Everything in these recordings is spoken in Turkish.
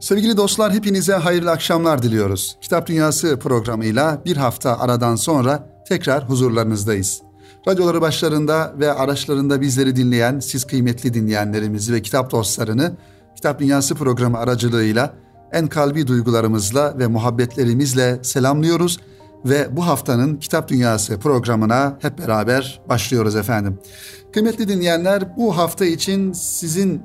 Sevgili dostlar hepinize hayırlı akşamlar diliyoruz. Kitap Dünyası programıyla bir hafta aradan sonra tekrar huzurlarınızdayız. Radyoları başlarında ve araçlarında bizleri dinleyen siz kıymetli dinleyenlerimizi ve kitap dostlarını Kitap Dünyası programı aracılığıyla en kalbi duygularımızla ve muhabbetlerimizle selamlıyoruz ve bu haftanın Kitap Dünyası programına hep beraber başlıyoruz efendim. Kıymetli dinleyenler bu hafta için sizin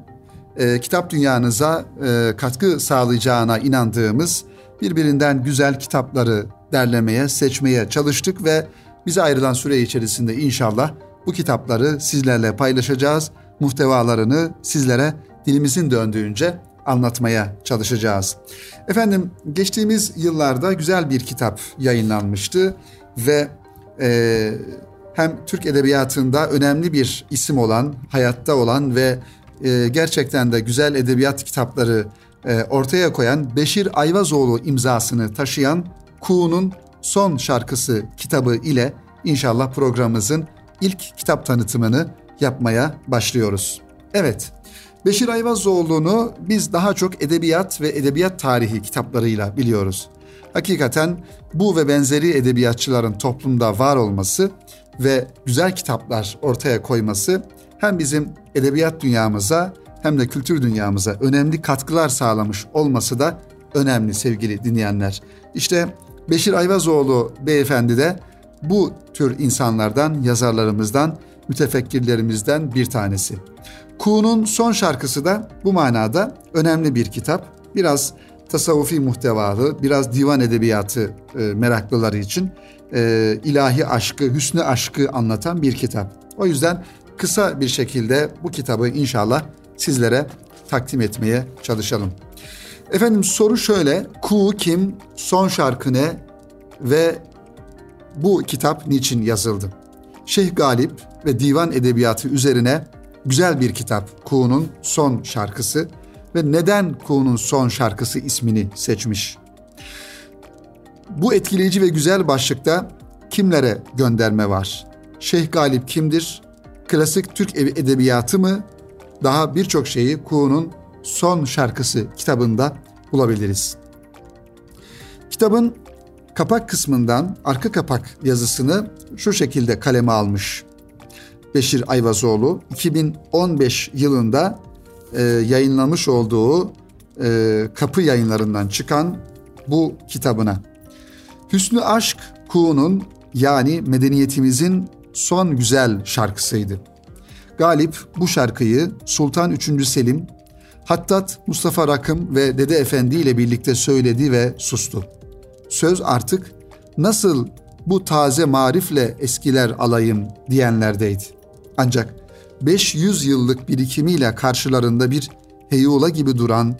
e, kitap dünyanıza e, katkı sağlayacağına inandığımız birbirinden güzel kitapları derlemeye, seçmeye çalıştık ve bize ayrılan süre içerisinde inşallah bu kitapları sizlerle paylaşacağız. Muhtevalarını sizlere dilimizin döndüğünce anlatmaya çalışacağız. Efendim geçtiğimiz yıllarda güzel bir kitap yayınlanmıştı ve e, hem Türk edebiyatında önemli bir isim olan, hayatta olan ve e, gerçekten de güzel edebiyat kitapları e, ortaya koyan Beşir Ayvazoğlu imzasını taşıyan Kuğu'nun Son Şarkısı kitabı ile inşallah programımızın ilk kitap tanıtımını yapmaya başlıyoruz. Evet, Beşir Ayvazoğlu'nu biz daha çok edebiyat ve edebiyat tarihi kitaplarıyla biliyoruz. Hakikaten bu ve benzeri edebiyatçıların toplumda var olması ve güzel kitaplar ortaya koyması hem bizim edebiyat dünyamıza hem de kültür dünyamıza önemli katkılar sağlamış olması da önemli sevgili dinleyenler. İşte Beşir Ayvazoğlu beyefendi de bu tür insanlardan, yazarlarımızdan, mütefekkirlerimizden bir tanesi. Kuğu'nun son şarkısı da bu manada önemli bir kitap. Biraz tasavvufi muhtevalı, biraz divan edebiyatı e, meraklıları için e, ilahi aşkı, hüsnü aşkı anlatan bir kitap. O yüzden kısa bir şekilde bu kitabı inşallah sizlere takdim etmeye çalışalım. Efendim soru şöyle, Kuğu kim, son şarkı ne ve bu kitap niçin yazıldı? Şeyh Galip ve divan edebiyatı üzerine güzel bir kitap Kuğu'nun son şarkısı ve neden Kuğu'nun son şarkısı ismini seçmiş? Bu etkileyici ve güzel başlıkta kimlere gönderme var? Şeyh Galip kimdir? Klasik Türk edebiyatı mı? Daha birçok şeyi Kuğu'nun son şarkısı kitabında bulabiliriz. Kitabın kapak kısmından arka kapak yazısını şu şekilde kaleme almış Beşir Ayvazoğlu 2015 yılında e, yayınlamış olduğu e, kapı yayınlarından çıkan bu kitabına. Hüsnü Aşk Kuğu'nun yani medeniyetimizin son güzel şarkısıydı. Galip bu şarkıyı Sultan 3. Selim, Hattat Mustafa Rakım ve Dede Efendi ile birlikte söyledi ve sustu. Söz artık nasıl bu taze marifle eskiler alayım diyenlerdeydi. Ancak 500 yıllık birikimiyle karşılarında bir heyula gibi duran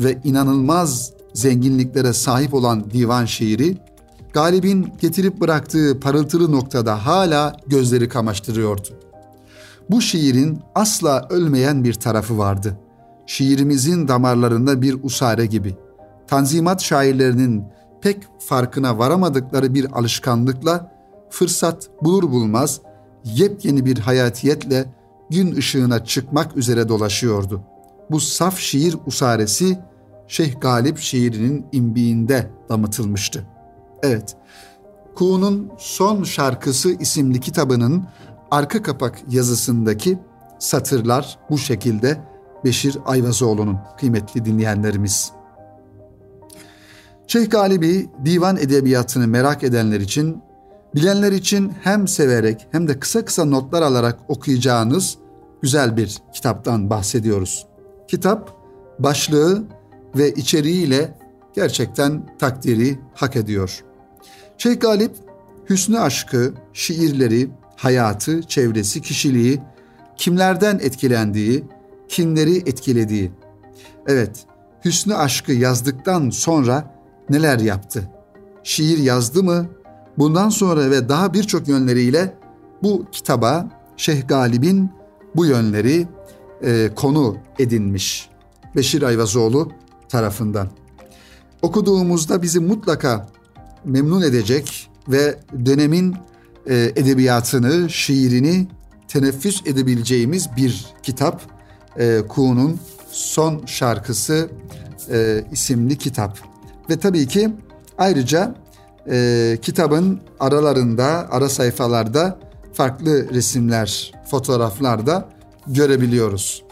ve inanılmaz zenginliklere sahip olan divan şiiri, Galip'in getirip bıraktığı parıltılı noktada hala gözleri kamaştırıyordu. Bu şiirin asla ölmeyen bir tarafı vardı. Şiirimizin damarlarında bir usare gibi. Tanzimat şairlerinin pek farkına varamadıkları bir alışkanlıkla fırsat bulur bulmaz yepyeni bir hayatiyetle gün ışığına çıkmak üzere dolaşıyordu. Bu saf şiir usaresi Şeyh Galip şiirinin imbiğinde damıtılmıştı. Evet, Kuğu'nun Son Şarkısı isimli kitabının arka kapak yazısındaki satırlar bu şekilde Beşir Ayvazoğlu'nun kıymetli dinleyenlerimiz. Şeyh Galibi divan edebiyatını merak edenler için Bilenler için hem severek hem de kısa kısa notlar alarak okuyacağınız güzel bir kitaptan bahsediyoruz. Kitap başlığı ve içeriğiyle gerçekten takdiri hak ediyor. Şeyh Galip hüsnü aşkı, şiirleri, hayatı, çevresi, kişiliği, kimlerden etkilendiği, kimleri etkilediği. Evet, hüsnü aşkı yazdıktan sonra neler yaptı? Şiir yazdı mı, Bundan sonra ve daha birçok yönleriyle bu kitaba Şeyh Galip'in bu yönleri e, konu edinmiş Beşir Ayvazoğlu tarafından. Okuduğumuzda bizi mutlaka memnun edecek ve dönemin e, edebiyatını, şiirini teneffüs edebileceğimiz bir kitap. E, Kuğu'nun son şarkısı e, isimli kitap. Ve tabii ki ayrıca e, kitabın aralarında, ara sayfalarda farklı resimler, fotoğraflar da görebiliyoruz.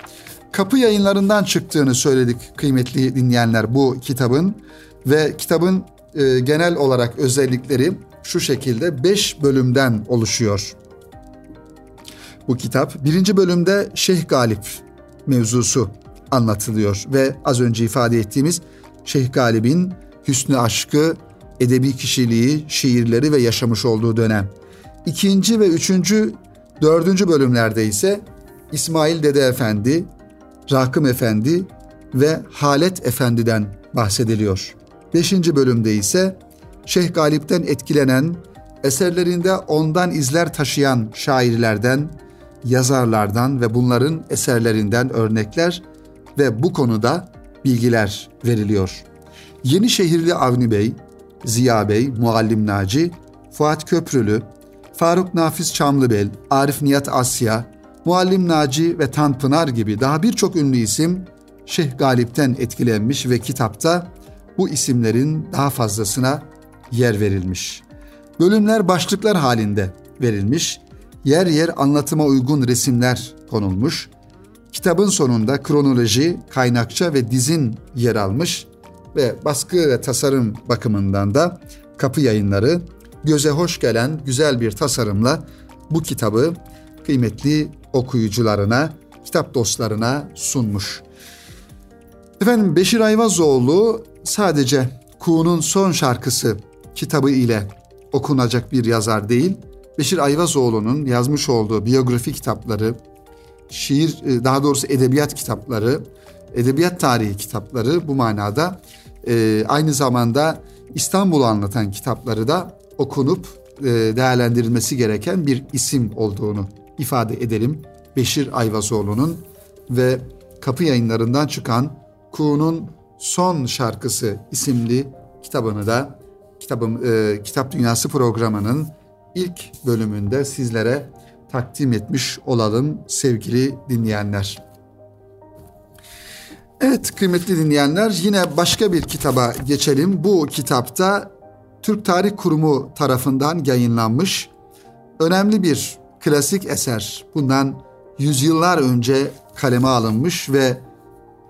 Kapı yayınlarından çıktığını söyledik kıymetli dinleyenler bu kitabın ve kitabın e, genel olarak özellikleri şu şekilde beş bölümden oluşuyor. Bu kitap birinci bölümde Şeyh Galip mevzusu anlatılıyor ve az önce ifade ettiğimiz Şeyh Galip'in hüsnü aşkı, edebi kişiliği, şiirleri ve yaşamış olduğu dönem. İkinci ve üçüncü, dördüncü bölümlerde ise İsmail Dede Efendi, Rakım Efendi ve Halet Efendi'den bahsediliyor. Beşinci bölümde ise Şeyh Galip'ten etkilenen, eserlerinde ondan izler taşıyan şairlerden, yazarlardan ve bunların eserlerinden örnekler ve bu konuda bilgiler veriliyor. Yenişehirli Avni Bey, Ziya Bey, Muallim Naci, Fuat Köprülü, Faruk Nafiz Çamlıbel, Arif Niyat Asya, Muallim Naci ve Tanpınar gibi daha birçok ünlü isim Şeyh Galip'ten etkilenmiş ve kitapta bu isimlerin daha fazlasına yer verilmiş. Bölümler başlıklar halinde verilmiş, yer yer anlatıma uygun resimler konulmuş. Kitabın sonunda kronoloji, kaynakça ve dizin yer almış ve baskı ve tasarım bakımından da kapı yayınları göze hoş gelen güzel bir tasarımla bu kitabı kıymetli okuyucularına, kitap dostlarına sunmuş. Efendim Beşir Ayvazoğlu sadece Kuğu'nun son şarkısı kitabı ile okunacak bir yazar değil. Beşir Ayvazoğlu'nun yazmış olduğu biyografi kitapları, şiir e, daha doğrusu edebiyat kitapları, edebiyat tarihi kitapları bu manada e, aynı zamanda İstanbul'u anlatan kitapları da okunup e, değerlendirilmesi gereken bir isim olduğunu ifade edelim. Beşir Ayvazoğlu'nun ve kapı yayınlarından çıkan Kuğu'nun Son Şarkısı isimli kitabını da kitabım e, Kitap Dünyası programının ilk bölümünde sizlere takdim etmiş olalım sevgili dinleyenler. Evet kıymetli dinleyenler yine başka bir kitaba geçelim. Bu kitapta Türk Tarih Kurumu tarafından yayınlanmış önemli bir klasik eser. Bundan yüzyıllar önce kaleme alınmış ve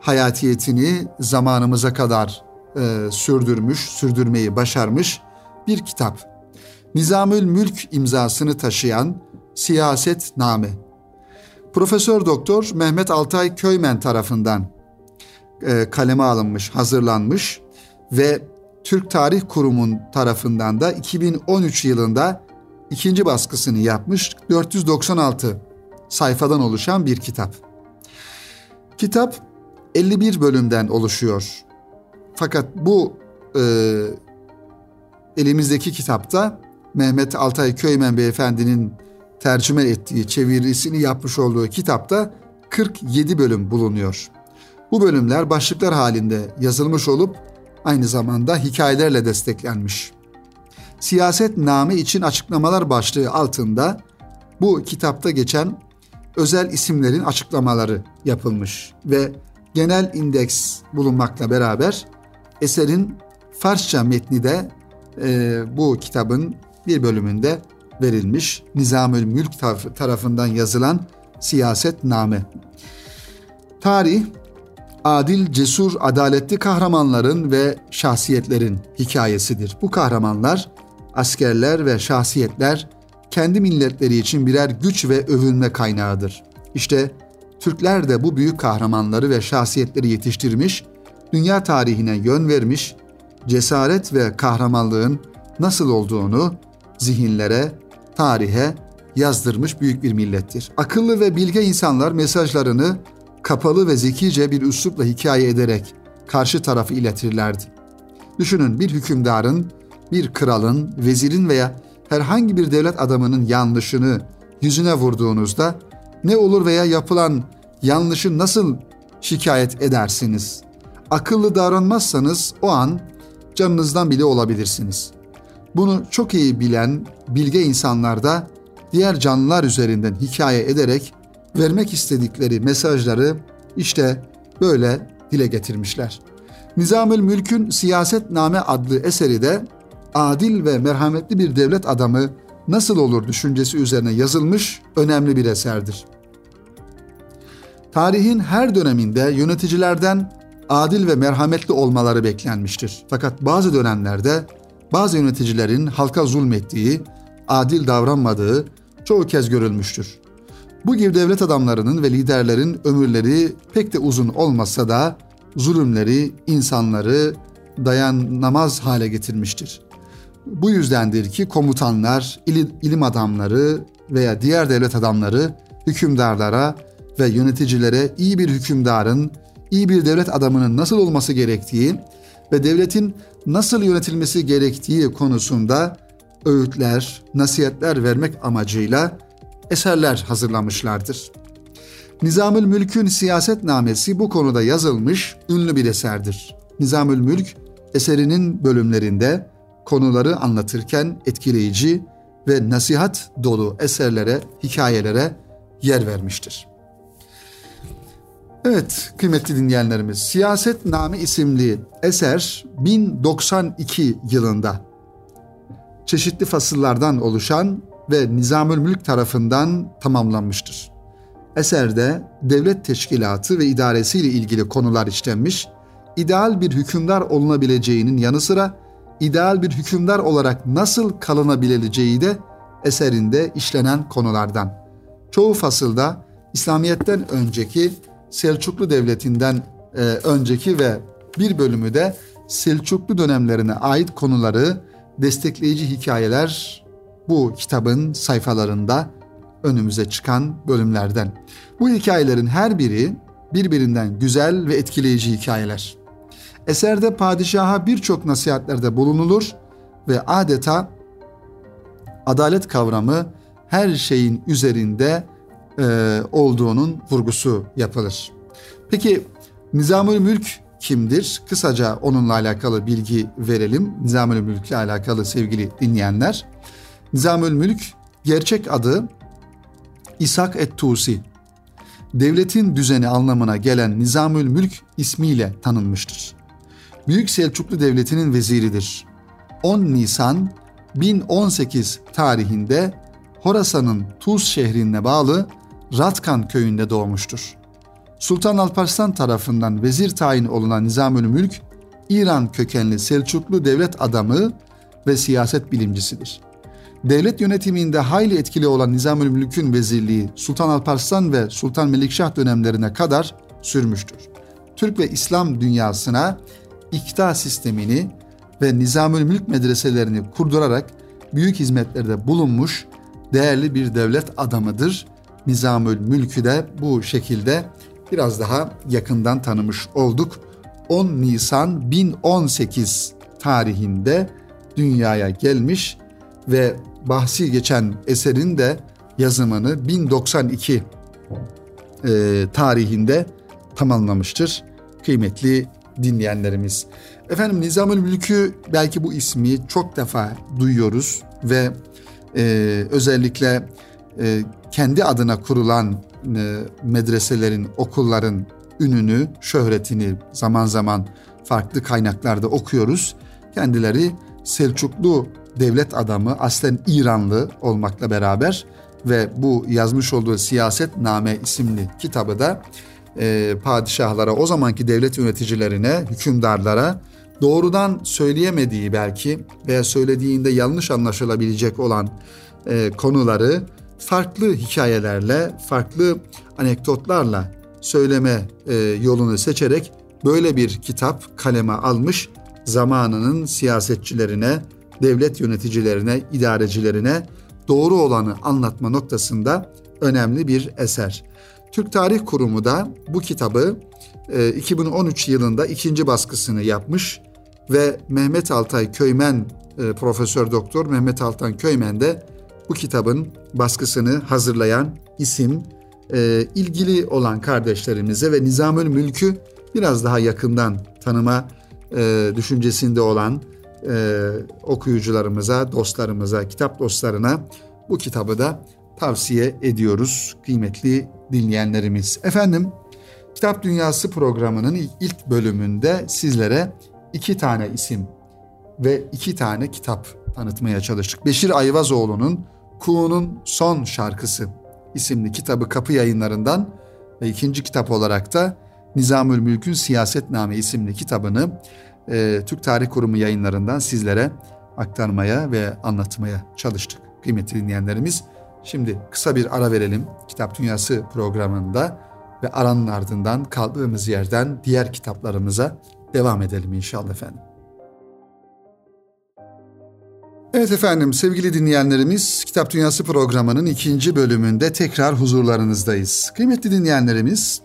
hayatiyetini zamanımıza kadar e, sürdürmüş, sürdürmeyi başarmış bir kitap. Nizamül Mülk imzasını taşıyan Siyaset Name. Profesör Doktor Mehmet Altay Köymen tarafından e, kaleme alınmış, hazırlanmış ve Türk Tarih Kurumu'nun tarafından da 2013 yılında ikinci baskısını yapmış 496 sayfadan oluşan bir kitap. Kitap 51 bölümden oluşuyor. Fakat bu e, elimizdeki kitapta Mehmet Altay Köymen Beyefendi'nin tercüme ettiği, çevirisini yapmış olduğu kitapta 47 bölüm bulunuyor. Bu bölümler başlıklar halinde yazılmış olup aynı zamanda hikayelerle desteklenmiş. Siyaset name için açıklamalar başlığı altında bu kitapta geçen özel isimlerin açıklamaları yapılmış ve genel indeks bulunmakla beraber eserin Farsça metni de e, bu kitabın bir bölümünde verilmiş. Nizamül Mülk tarafından yazılan siyasetname. Tarih, adil, cesur, adaletli kahramanların ve şahsiyetlerin hikayesidir. Bu kahramanlar, askerler ve şahsiyetler kendi milletleri için birer güç ve övünme kaynağıdır. İşte Türkler de bu büyük kahramanları ve şahsiyetleri yetiştirmiş, dünya tarihine yön vermiş, cesaret ve kahramanlığın nasıl olduğunu zihinlere, tarihe yazdırmış büyük bir millettir. Akıllı ve bilge insanlar mesajlarını kapalı ve zekice bir üslupla hikaye ederek karşı tarafı iletirlerdi. Düşünün bir hükümdarın, bir kralın, vezirin veya herhangi bir devlet adamının yanlışını yüzüne vurduğunuzda ne olur veya yapılan yanlışı nasıl şikayet edersiniz? Akıllı davranmazsanız o an canınızdan bile olabilirsiniz. Bunu çok iyi bilen bilge insanlar da diğer canlılar üzerinden hikaye ederek vermek istedikleri mesajları işte böyle dile getirmişler. Nizamül Mülk'ün Siyasetname adlı eseri de adil ve merhametli bir devlet adamı nasıl olur düşüncesi üzerine yazılmış önemli bir eserdir. Tarihin her döneminde yöneticilerden adil ve merhametli olmaları beklenmiştir. Fakat bazı dönemlerde bazı yöneticilerin halka zulmettiği, adil davranmadığı çoğu kez görülmüştür. Bu gibi devlet adamlarının ve liderlerin ömürleri pek de uzun olmasa da zulümleri insanları dayanamaz hale getirmiştir. Bu yüzdendir ki komutanlar, ilim adamları veya diğer devlet adamları hükümdarlara ve yöneticilere iyi bir hükümdarın, iyi bir devlet adamının nasıl olması gerektiği ve devletin nasıl yönetilmesi gerektiği konusunda öğütler, nasihatler vermek amacıyla eserler hazırlamışlardır. Nizamül Mülk'ün siyasetnamesi bu konuda yazılmış ünlü bir eserdir. Nizamül Mülk eserinin bölümlerinde konuları anlatırken etkileyici ve nasihat dolu eserlere, hikayelere yer vermiştir. Evet kıymetli dinleyenlerimiz Siyaset Name isimli eser 1092 yılında çeşitli fasıllardan oluşan ve Nizamül Mülk tarafından tamamlanmıştır. Eserde devlet teşkilatı ve idaresiyle ilgili konular işlenmiş, ideal bir hükümdar olunabileceğinin yanı sıra ideal bir hükümdar olarak nasıl kalınabileceği de eserinde işlenen konulardan. Çoğu fasılda İslamiyet'ten önceki Selçuklu Devleti'nden e, önceki ve bir bölümü de Selçuklu dönemlerine ait konuları destekleyici hikayeler bu kitabın sayfalarında önümüze çıkan bölümlerden. Bu hikayelerin her biri birbirinden güzel ve etkileyici hikayeler. Eserde padişaha birçok nasihatlerde bulunulur ve adeta adalet kavramı her şeyin üzerinde e, olduğunun vurgusu yapılır. Peki Nizamül Mülk kimdir? Kısaca onunla alakalı bilgi verelim. Nizamül Mülk ile alakalı sevgili dinleyenler. Nizamül Mülk gerçek adı İshak et-Tusi. Devletin düzeni anlamına gelen Nizamül Mülk ismiyle tanınmıştır. Büyük Selçuklu Devleti'nin veziridir. 10 Nisan 1018 tarihinde Horasan'ın Tuz şehrine bağlı Ratkan köyünde doğmuştur. Sultan Alparslan tarafından vezir tayin olunan Nizamül Mülk, İran kökenli Selçuklu devlet adamı ve siyaset bilimcisidir. Devlet yönetiminde hayli etkili olan Nizamül Mülk'ün vezirliği Sultan Alparslan ve Sultan Melikşah dönemlerine kadar sürmüştür. Türk ve İslam dünyasına ikta sistemini ve Nizamül Mülk medreselerini kurdurarak büyük hizmetlerde bulunmuş değerli bir devlet adamıdır. Nizamül Mülk'ü de bu şekilde biraz daha yakından tanımış olduk. 10 Nisan 1018 tarihinde dünyaya gelmiş ve bahsi geçen eserin de yazımını 1092 e, tarihinde tamamlamıştır. Kıymetli dinleyenlerimiz. Efendim Nizamül Mülk'ü belki bu ismi çok defa duyuyoruz ve e, özellikle e, kendi adına kurulan e, medreselerin, okulların ününü, şöhretini zaman zaman farklı kaynaklarda okuyoruz. Kendileri Selçuklu devlet adamı, aslen İranlı olmakla beraber ve bu yazmış olduğu Siyaset Name isimli kitabı da e, padişahlara, o zamanki devlet yöneticilerine, hükümdarlara doğrudan söyleyemediği belki veya söylediğinde yanlış anlaşılabilecek olan e, konuları farklı hikayelerle, farklı anekdotlarla söyleme e, yolunu seçerek böyle bir kitap kaleme almış zamanının siyasetçilerine, devlet yöneticilerine, idarecilerine doğru olanı anlatma noktasında önemli bir eser. Türk Tarih Kurumu da bu kitabı 2013 e, yılında ikinci baskısını yapmış ve Mehmet Altay Köymen e, Profesör Doktor Mehmet Altan Köymen de bu kitabın baskısını hazırlayan isim. E, ilgili olan kardeşlerimize ve Nizamül Mülk'ü biraz daha yakından tanıma düşüncesinde olan okuyucularımıza, dostlarımıza, kitap dostlarına bu kitabı da tavsiye ediyoruz kıymetli dinleyenlerimiz. Efendim Kitap Dünyası programının ilk bölümünde sizlere iki tane isim ve iki tane kitap tanıtmaya çalıştık. Beşir Ayvazoğlu'nun Kuğu'nun Son Şarkısı isimli kitabı kapı yayınlarından ve ikinci kitap olarak da Nizamül Mülk'ün Siyasetname isimli kitabını e, Türk Tarih Kurumu yayınlarından sizlere aktarmaya ve anlatmaya çalıştık. Kıymetli dinleyenlerimiz şimdi kısa bir ara verelim Kitap Dünyası programında ve aranın ardından kaldığımız yerden diğer kitaplarımıza devam edelim inşallah efendim. Evet efendim sevgili dinleyenlerimiz Kitap Dünyası programının ikinci bölümünde tekrar huzurlarınızdayız. Kıymetli dinleyenlerimiz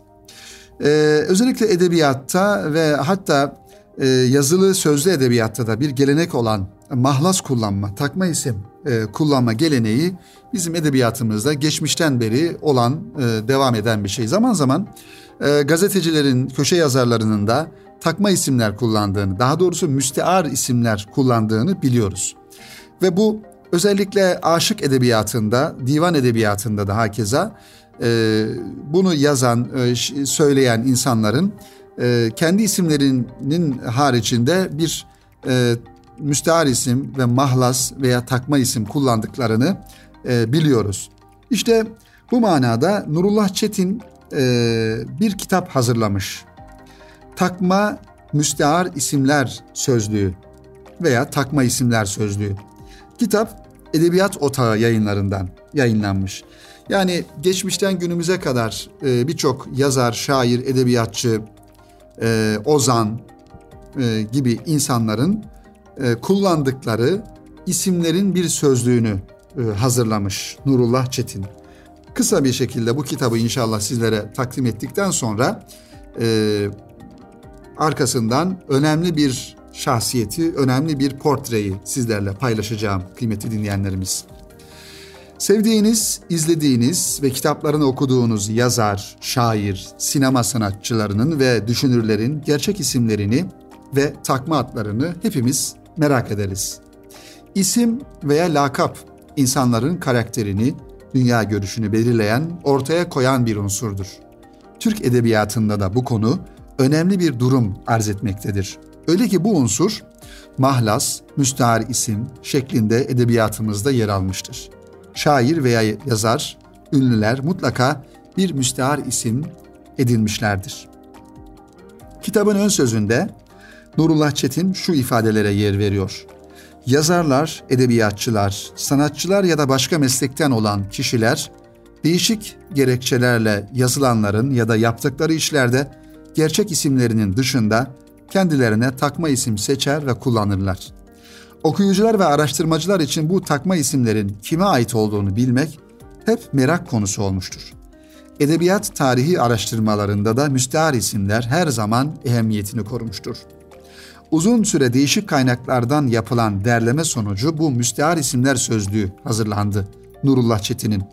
e, özellikle edebiyatta ve hatta e, yazılı sözlü edebiyatta da bir gelenek olan mahlas kullanma, takma isim e, kullanma geleneği bizim edebiyatımızda geçmişten beri olan, e, devam eden bir şey. Zaman zaman e, gazetecilerin, köşe yazarlarının da takma isimler kullandığını, daha doğrusu müstear isimler kullandığını biliyoruz. Ve bu özellikle aşık edebiyatında, divan edebiyatında da hakeza bunu yazan, söyleyen insanların kendi isimlerinin haricinde bir müstehar isim ve mahlas veya takma isim kullandıklarını e, biliyoruz. İşte bu manada Nurullah Çetin e, bir kitap hazırlamış. Takma müstehar isimler sözlüğü veya takma isimler sözlüğü. Kitap Edebiyat Otağı yayınlarından yayınlanmış. Yani geçmişten günümüze kadar e, birçok yazar, şair, edebiyatçı, e, ozan e, gibi insanların e, kullandıkları isimlerin bir sözlüğünü e, hazırlamış Nurullah Çetin. Kısa bir şekilde bu kitabı inşallah sizlere takdim ettikten sonra e, arkasından önemli bir şahsiyeti, önemli bir portreyi sizlerle paylaşacağım kıymetli dinleyenlerimiz. Sevdiğiniz, izlediğiniz ve kitaplarını okuduğunuz yazar, şair, sinema sanatçılarının ve düşünürlerin gerçek isimlerini ve takma adlarını hepimiz merak ederiz. İsim veya lakap insanların karakterini, dünya görüşünü belirleyen, ortaya koyan bir unsurdur. Türk edebiyatında da bu konu önemli bir durum arz etmektedir. Öyle ki bu unsur mahlas, müstahar isim şeklinde edebiyatımızda yer almıştır. Şair veya yazar, ünlüler mutlaka bir müstahar isim edinmişlerdir. Kitabın ön sözünde Nurullah Çetin şu ifadelere yer veriyor. Yazarlar, edebiyatçılar, sanatçılar ya da başka meslekten olan kişiler değişik gerekçelerle yazılanların ya da yaptıkları işlerde gerçek isimlerinin dışında kendilerine takma isim seçer ve kullanırlar. Okuyucular ve araştırmacılar için bu takma isimlerin kime ait olduğunu bilmek hep merak konusu olmuştur. Edebiyat tarihi araştırmalarında da müstehar isimler her zaman ehemmiyetini korumuştur. Uzun süre değişik kaynaklardan yapılan derleme sonucu bu müstehar isimler sözlüğü hazırlandı Nurullah Çetin'in.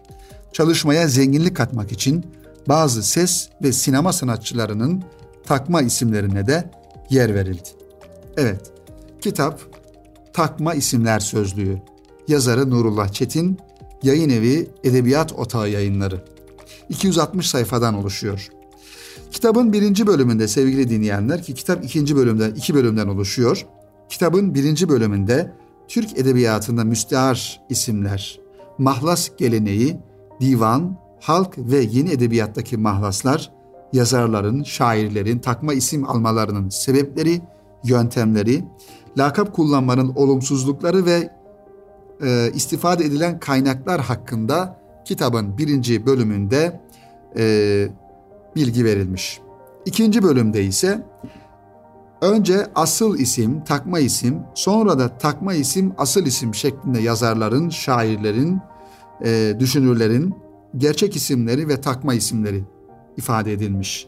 Çalışmaya zenginlik katmak için bazı ses ve sinema sanatçılarının takma isimlerine de yer verildi. Evet, kitap Takma İsimler Sözlüğü. Yazarı Nurullah Çetin, yayın evi Edebiyat Otağı Yayınları. 260 sayfadan oluşuyor. Kitabın birinci bölümünde sevgili dinleyenler ki kitap ikinci bölümden iki bölümden oluşuyor. Kitabın birinci bölümünde Türk edebiyatında müstehar isimler, mahlas geleneği, divan, halk ve yeni edebiyattaki mahlaslar, yazarların, şairlerin takma isim almalarının sebepleri, yöntemleri, lakap kullanmanın olumsuzlukları ve e, istifade edilen kaynaklar hakkında kitabın birinci bölümünde e, bilgi verilmiş. İkinci bölümde ise önce asıl isim, takma isim, sonra da takma isim, asıl isim şeklinde yazarların, şairlerin, e, düşünürlerin gerçek isimleri ve takma isimleri ifade edilmiş.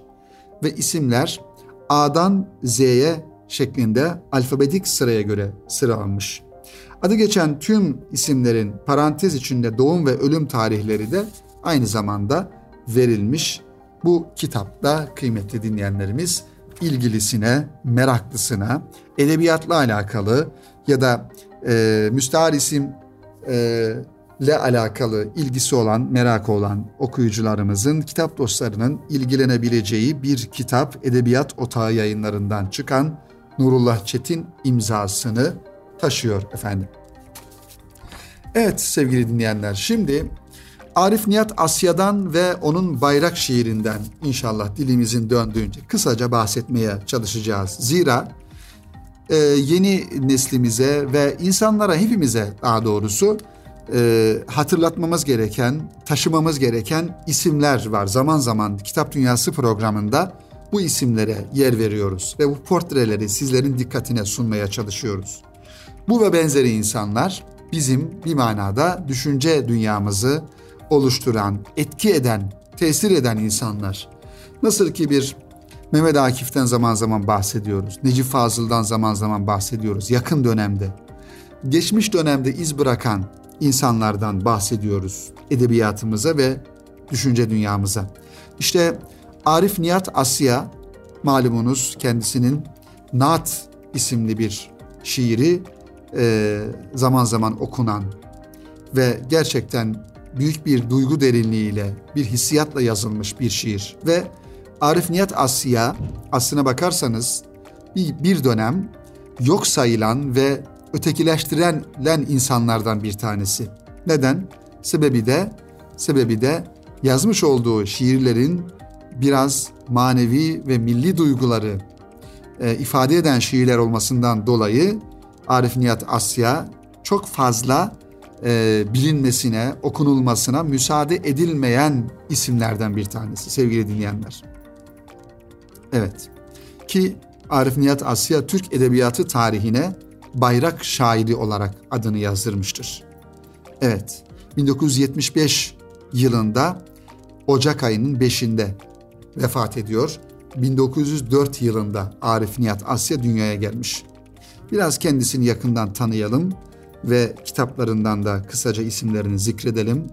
Ve isimler A'dan Z'ye şeklinde alfabetik sıraya göre sıralanmış. Adı geçen tüm isimlerin parantez içinde doğum ve ölüm tarihleri de aynı zamanda verilmiş. Bu kitapta kıymetli dinleyenlerimiz ilgilisine, meraklısına, edebiyatla alakalı ya da e, müstahar isim e, alakalı ilgisi olan, merakı olan okuyucularımızın, kitap dostlarının ilgilenebileceği bir kitap Edebiyat Otağı yayınlarından çıkan Nurullah Çetin imzasını taşıyor efendim. Evet sevgili dinleyenler şimdi Arif Nihat Asya'dan ve onun bayrak şiirinden inşallah dilimizin döndüğünce kısaca bahsetmeye çalışacağız. Zira e, yeni neslimize ve insanlara hepimize daha doğrusu e, hatırlatmamız gereken, taşımamız gereken isimler var. Zaman zaman Kitap Dünyası programında bu isimlere yer veriyoruz ve bu portreleri sizlerin dikkatine sunmaya çalışıyoruz. Bu ve benzeri insanlar bizim bir manada düşünce dünyamızı oluşturan, etki eden, tesir eden insanlar. Nasıl ki bir Mehmet Akif'ten zaman zaman bahsediyoruz. Necip Fazıl'dan zaman zaman bahsediyoruz yakın dönemde. Geçmiş dönemde iz bırakan insanlardan bahsediyoruz edebiyatımıza ve düşünce dünyamıza. İşte Arif Nihat Asya malumunuz kendisinin Naat isimli bir şiiri zaman zaman okunan ve gerçekten büyük bir duygu derinliğiyle, bir hissiyatla yazılmış bir şiir. Ve Arif Nihat Asya aslına bakarsanız bir, bir dönem yok sayılan ve ötekileştirilen insanlardan bir tanesi. Neden? Sebebi de sebebi de yazmış olduğu şiirlerin biraz manevi ve milli duyguları e, ifade eden şiirler olmasından dolayı Arif Nihat Asya çok fazla e, bilinmesine, okunulmasına müsaade edilmeyen isimlerden bir tanesi sevgili dinleyenler. Evet ki Arif Nihat Asya Türk Edebiyatı tarihine bayrak şairi olarak adını yazdırmıştır. Evet 1975 yılında Ocak ayının 5'inde vefat ediyor. 1904 yılında Arif Nihat Asya dünyaya gelmiş. Biraz kendisini yakından tanıyalım ve kitaplarından da kısaca isimlerini zikredelim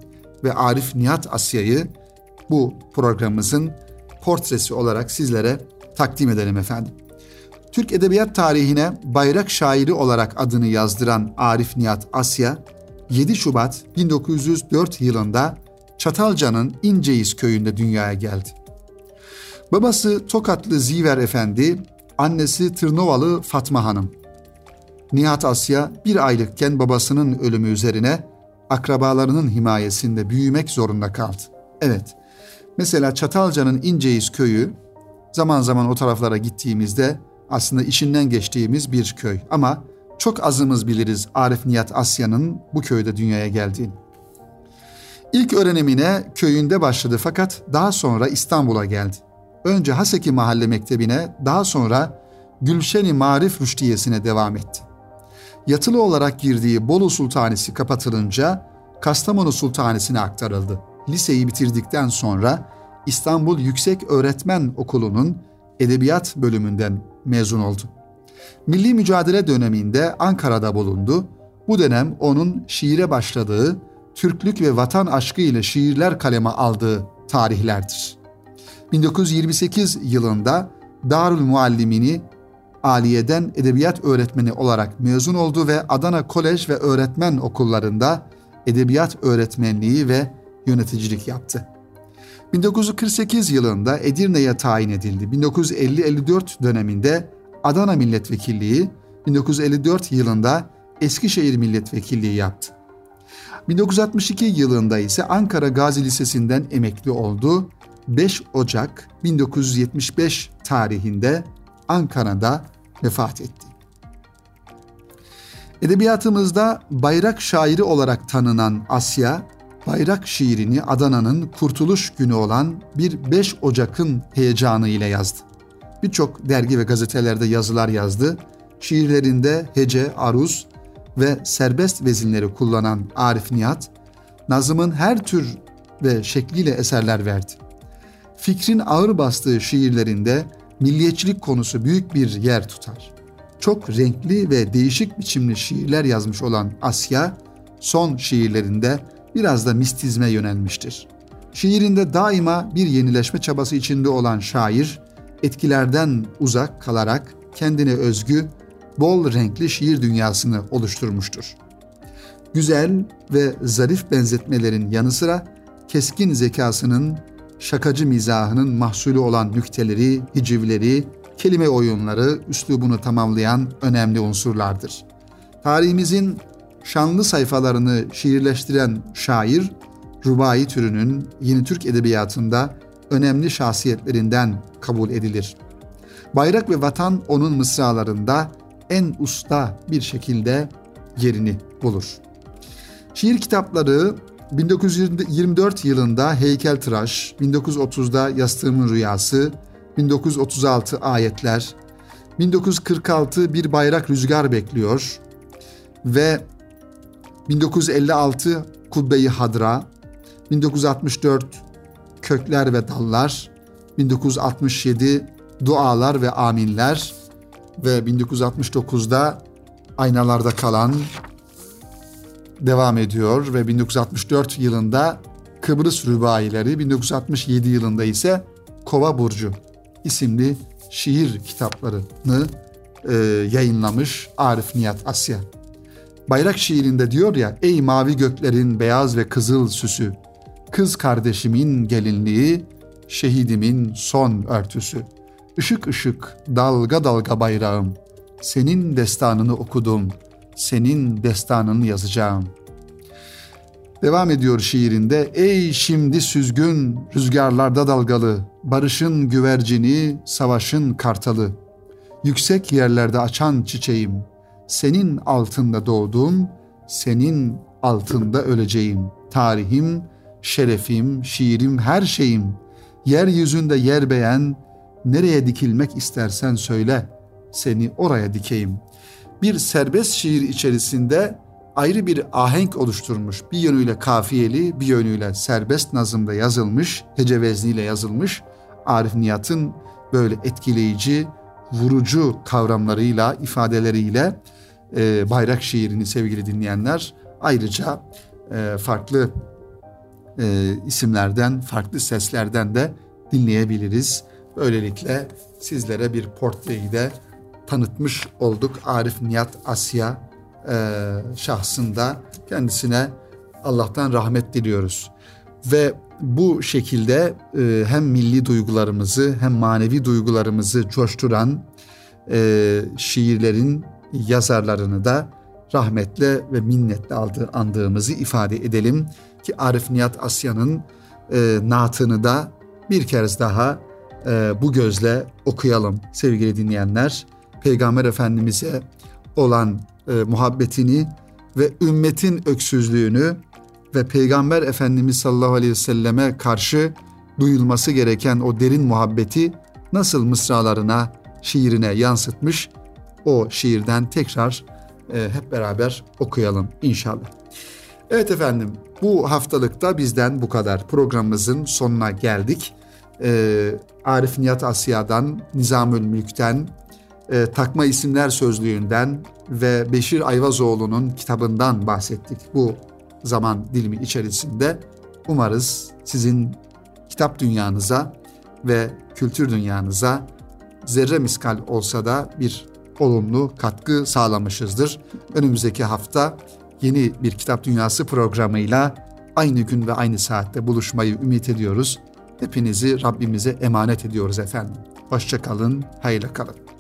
ve Arif Nihat Asya'yı bu programımızın portresi olarak sizlere takdim edelim efendim. Türk Edebiyat tarihine bayrak şairi olarak adını yazdıran Arif Nihat Asya, 7 Şubat 1904 yılında Çatalca'nın İnceyiz köyünde dünyaya geldi. Babası Tokatlı Ziver Efendi, annesi Tırnovalı Fatma Hanım. Nihat Asya bir aylıkken babasının ölümü üzerine akrabalarının himayesinde büyümek zorunda kaldı. Evet, mesela Çatalca'nın İnceyiz köyü zaman zaman o taraflara gittiğimizde aslında içinden geçtiğimiz bir köy. Ama çok azımız biliriz Arif Nihat Asya'nın bu köyde dünyaya geldiğini. İlk öğrenimine köyünde başladı fakat daha sonra İstanbul'a geldi. Önce Haseki Mahalle Mektebi'ne daha sonra Gülşen-i Marif Rüştiyesi'ne devam etti yatılı olarak girdiği Bolu Sultanesi kapatılınca Kastamonu Sultanesi'ne aktarıldı. Liseyi bitirdikten sonra İstanbul Yüksek Öğretmen Okulu'nun edebiyat bölümünden mezun oldu. Milli mücadele döneminde Ankara'da bulundu. Bu dönem onun şiire başladığı, Türklük ve vatan aşkı ile şiirler kaleme aldığı tarihlerdir. 1928 yılında Darül Muallimini Aliye'den edebiyat öğretmeni olarak mezun oldu ve Adana Kolej ve Öğretmen Okullarında edebiyat öğretmenliği ve yöneticilik yaptı. 1948 yılında Edirne'ye tayin edildi. 1950-54 döneminde Adana Milletvekilliği, 1954 yılında Eskişehir Milletvekilliği yaptı. 1962 yılında ise Ankara Gazi Lisesi'nden emekli oldu. 5 Ocak 1975 tarihinde Ankara'da vefat etti. Edebiyatımızda bayrak şairi olarak tanınan Asya, bayrak şiirini Adana'nın kurtuluş günü olan bir 5 Ocak'ın heyecanı ile yazdı. Birçok dergi ve gazetelerde yazılar yazdı. Şiirlerinde hece, aruz ve serbest vezinleri kullanan Arif Nihat, Nazım'ın her tür ve şekliyle eserler verdi. Fikrin ağır bastığı şiirlerinde milliyetçilik konusu büyük bir yer tutar. Çok renkli ve değişik biçimli şiirler yazmış olan Asya, son şiirlerinde biraz da mistizme yönelmiştir. Şiirinde daima bir yenileşme çabası içinde olan şair, etkilerden uzak kalarak kendine özgü, bol renkli şiir dünyasını oluşturmuştur. güzel ve zarif benzetmelerin yanı sıra keskin zekasının, şakacı mizahının mahsulü olan nükteleri, hicivleri, kelime oyunları üslubunu tamamlayan önemli unsurlardır. Tarihimizin şanlı sayfalarını şiirleştiren şair, rubai türünün yeni Türk edebiyatında önemli şahsiyetlerinden kabul edilir. Bayrak ve vatan onun mısralarında en usta bir şekilde yerini bulur. Şiir kitapları 1924 yılında Heykeltıraş, 1930'da Yastığımın Rüyası, 1936 Ayetler, 1946 Bir Bayrak Rüzgar Bekliyor ve 1956 Kubbe-i Hadra, 1964 Kökler ve Dallar, 1967 Dualar ve Aminler ve 1969'da Aynalarda Kalan devam ediyor ve 1964 yılında Kıbrıs Rübaileri, 1967 yılında ise Kova Burcu isimli şiir kitaplarını e, yayınlamış Arif Nihat Asya. Bayrak şiirinde diyor ya, ey mavi göklerin beyaz ve kızıl süsü, kız kardeşimin gelinliği, şehidimin son örtüsü. Işık ışık, dalga dalga bayrağım, senin destanını okudum, senin destanını yazacağım. Devam ediyor şiirinde, ey şimdi süzgün, rüzgarlarda dalgalı, barışın güvercini, savaşın kartalı, yüksek yerlerde açan çiçeğim, senin altında doğdum, senin altında öleceğim. Tarihim, şerefim, şiirim, her şeyim. Yeryüzünde yer beğen, nereye dikilmek istersen söyle, seni oraya dikeyim. Bir serbest şiir içerisinde ayrı bir ahenk oluşturmuş. Bir yönüyle kafiyeli, bir yönüyle serbest nazımda yazılmış, hece vezniyle yazılmış. Arif Nihat'ın böyle etkileyici, vurucu kavramlarıyla, ifadeleriyle e, bayrak şiirini sevgili dinleyenler ayrıca e, farklı e, isimlerden, farklı seslerden de dinleyebiliriz. Böylelikle sizlere bir portreyi de tanıtmış olduk. Arif Nihat Asya e, şahsında kendisine Allah'tan rahmet diliyoruz. Ve bu şekilde e, hem milli duygularımızı hem manevi duygularımızı coşturan e, şiirlerin yazarlarını da rahmetle ve minnetle aldığı, andığımızı ifade edelim ki Arif Nihat Asya'nın e, naatını da bir kez daha e, bu gözle okuyalım sevgili dinleyenler. Peygamber Efendimiz'e olan e, muhabbetini ve ümmetin öksüzlüğünü ve Peygamber Efendimiz sallallahu aleyhi ve selleme karşı duyulması gereken o derin muhabbeti nasıl mısralarına, şiirine yansıtmış o şiirden tekrar e, hep beraber okuyalım inşallah. Evet efendim bu haftalıkta bizden bu kadar. Programımızın sonuna geldik. E, Arif Nihat Asya'dan, Nizamül Mülk'ten, e, Takma İsimler Sözlüğü'nden ve Beşir Ayvazoğlu'nun kitabından bahsettik bu zaman dilimi içerisinde. Umarız sizin kitap dünyanıza ve kültür dünyanıza zerre miskal olsa da bir olumlu katkı sağlamışızdır. Önümüzdeki hafta yeni bir Kitap Dünyası programıyla aynı gün ve aynı saatte buluşmayı ümit ediyoruz. Hepinizi Rabbimize emanet ediyoruz efendim. Hoşçakalın, hayırla kalın.